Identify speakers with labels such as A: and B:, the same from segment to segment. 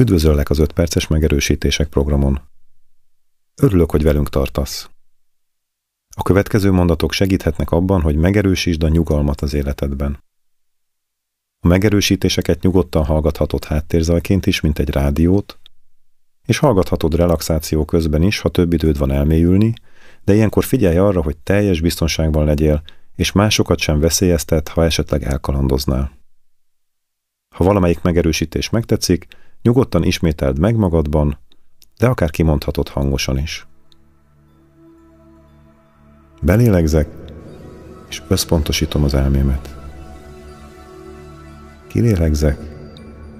A: Üdvözöllek az 5 perces megerősítések programon. Örülök, hogy velünk tartasz. A következő mondatok segíthetnek abban, hogy megerősítsd a nyugalmat az életedben. A megerősítéseket nyugodtan hallgathatod háttérzajként is, mint egy rádiót, és hallgathatod relaxáció közben is, ha több időd van elmélyülni, de ilyenkor figyelj arra, hogy teljes biztonságban legyél, és másokat sem veszélyeztet, ha esetleg elkalandoznál. Ha valamelyik megerősítés megtetszik, nyugodtan ismételd meg magadban, de akár kimondhatod hangosan is. Belélegzek, és összpontosítom az elmémet. Kilélegzek,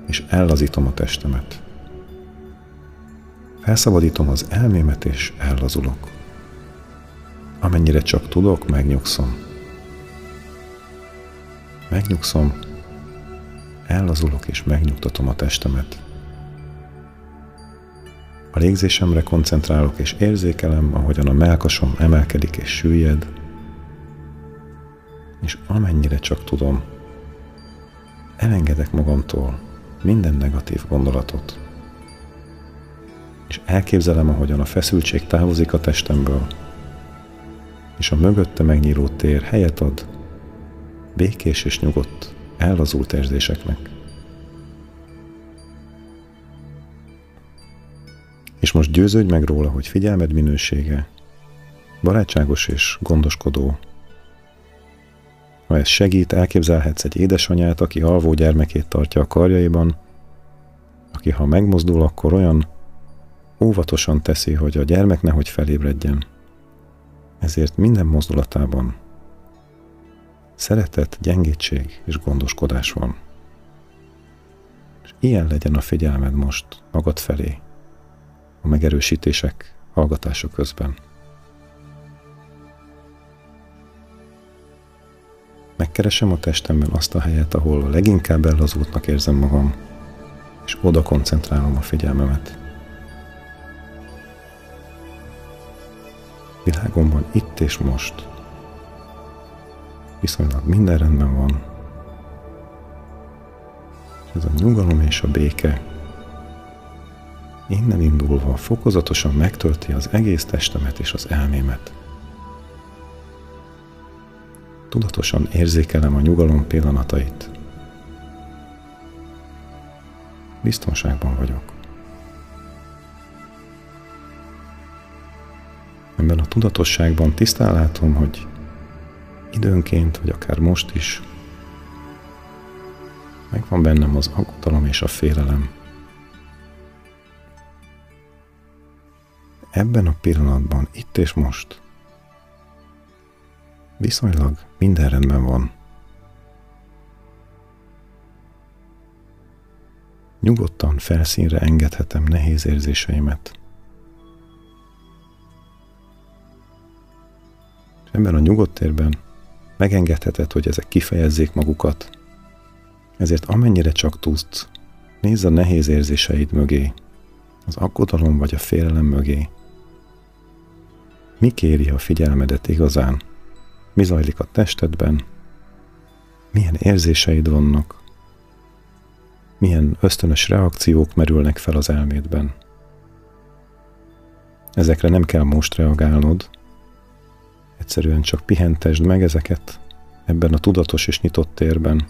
A: és ellazítom a testemet. Felszabadítom az elmémet, és ellazulok. Amennyire csak tudok, megnyugszom. Megnyugszom, ellazulok és megnyugtatom a testemet. A légzésemre koncentrálok és érzékelem, ahogyan a melkasom emelkedik és süllyed, és amennyire csak tudom, elengedek magamtól minden negatív gondolatot. És elképzelem, ahogyan a feszültség távozik a testemből, és a mögötte megnyíló tér helyet ad békés és nyugodt, ellazult érzéseknek. És most győződj meg róla, hogy figyelmed minősége barátságos és gondoskodó. Ha ez segít, elképzelhetsz egy édesanyát, aki alvó gyermekét tartja a karjaiban, aki ha megmozdul, akkor olyan óvatosan teszi, hogy a gyermek nehogy felébredjen. Ezért minden mozdulatában szeretet, gyengétség és gondoskodás van. És ilyen legyen a figyelmed most magad felé a megerősítések hallgatása közben. Megkeresem a testemben azt a helyet, ahol a leginkább ellazultnak érzem magam, és oda koncentrálom a figyelmemet. Világomban itt és most viszonylag minden rendben van. Ez a nyugalom és a béke innen indulva fokozatosan megtölti az egész testemet és az elmémet. Tudatosan érzékelem a nyugalom pillanatait. Biztonságban vagyok. Ebben a tudatosságban tisztán látom, hogy időnként, vagy akár most is megvan bennem az aggodalom és a félelem. Ebben a pillanatban, itt és most viszonylag minden rendben van. Nyugodtan felszínre engedhetem nehéz érzéseimet. És ebben a nyugodt térben megengedheted, hogy ezek kifejezzék magukat. Ezért amennyire csak tudsz, nézz a nehéz érzéseid mögé, az aggodalom vagy a félelem mögé, mi kéri a figyelmedet igazán? Mi zajlik a testedben? Milyen érzéseid vannak? Milyen ösztönös reakciók merülnek fel az elmédben? Ezekre nem kell most reagálnod, egyszerűen csak pihentesd meg ezeket ebben a tudatos és nyitott térben,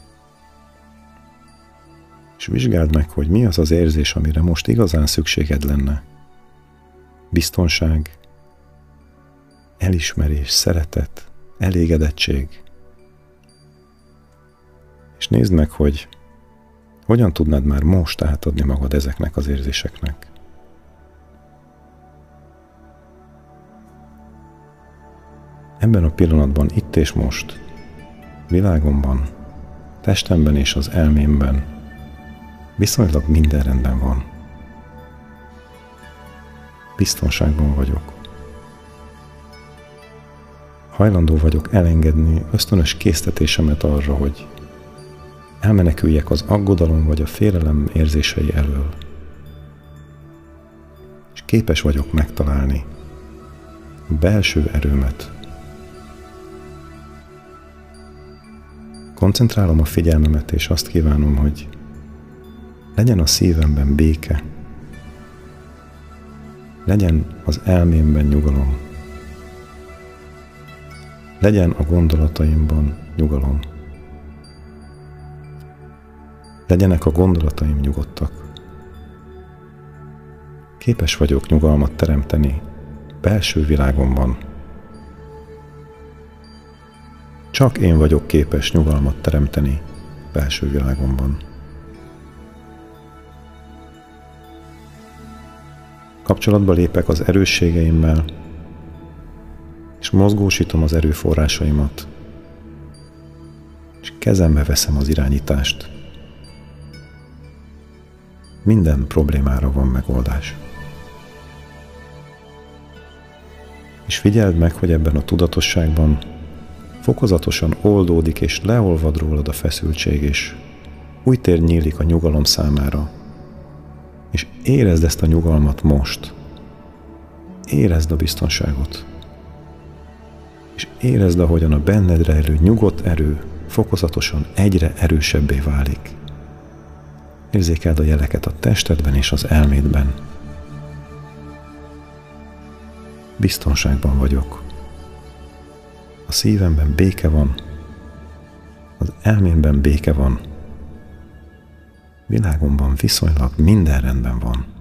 A: és vizsgáld meg, hogy mi az az érzés, amire most igazán szükséged lenne. Biztonság, elismerés, szeretet, elégedettség. És nézd meg, hogy hogyan tudnád már most átadni magad ezeknek az érzéseknek. Ebben a pillanatban, itt és most, világomban, testemben és az elmémben viszonylag minden rendben van. Biztonságban vagyok hajlandó vagyok elengedni ösztönös késztetésemet arra, hogy elmeneküljek az aggodalom vagy a félelem érzései elől. És képes vagyok megtalálni a belső erőmet. Koncentrálom a figyelmemet, és azt kívánom, hogy Legyen a szívemben béke, legyen az elmémben nyugalom, legyen a gondolataimban nyugalom. Legyenek a gondolataim nyugodtak. Képes vagyok nyugalmat teremteni belső világomban. Csak én vagyok képes nyugalmat teremteni belső világomban. Kapcsolatba lépek az erősségeimmel, és mozgósítom az erőforrásaimat, és kezembe veszem az irányítást. Minden problémára van megoldás. És figyeld meg, hogy ebben a tudatosságban fokozatosan oldódik és leolvad rólad a feszültség, és új tér nyílik a nyugalom számára. És érezd ezt a nyugalmat most. Érezd a biztonságot. És érezd, ahogyan a benned rejlő nyugodt erő fokozatosan egyre erősebbé válik. Érzékeld a jeleket a testedben és az elmédben. Biztonságban vagyok. A szívemben béke van, az elmémben béke van, világomban viszonylag minden rendben van.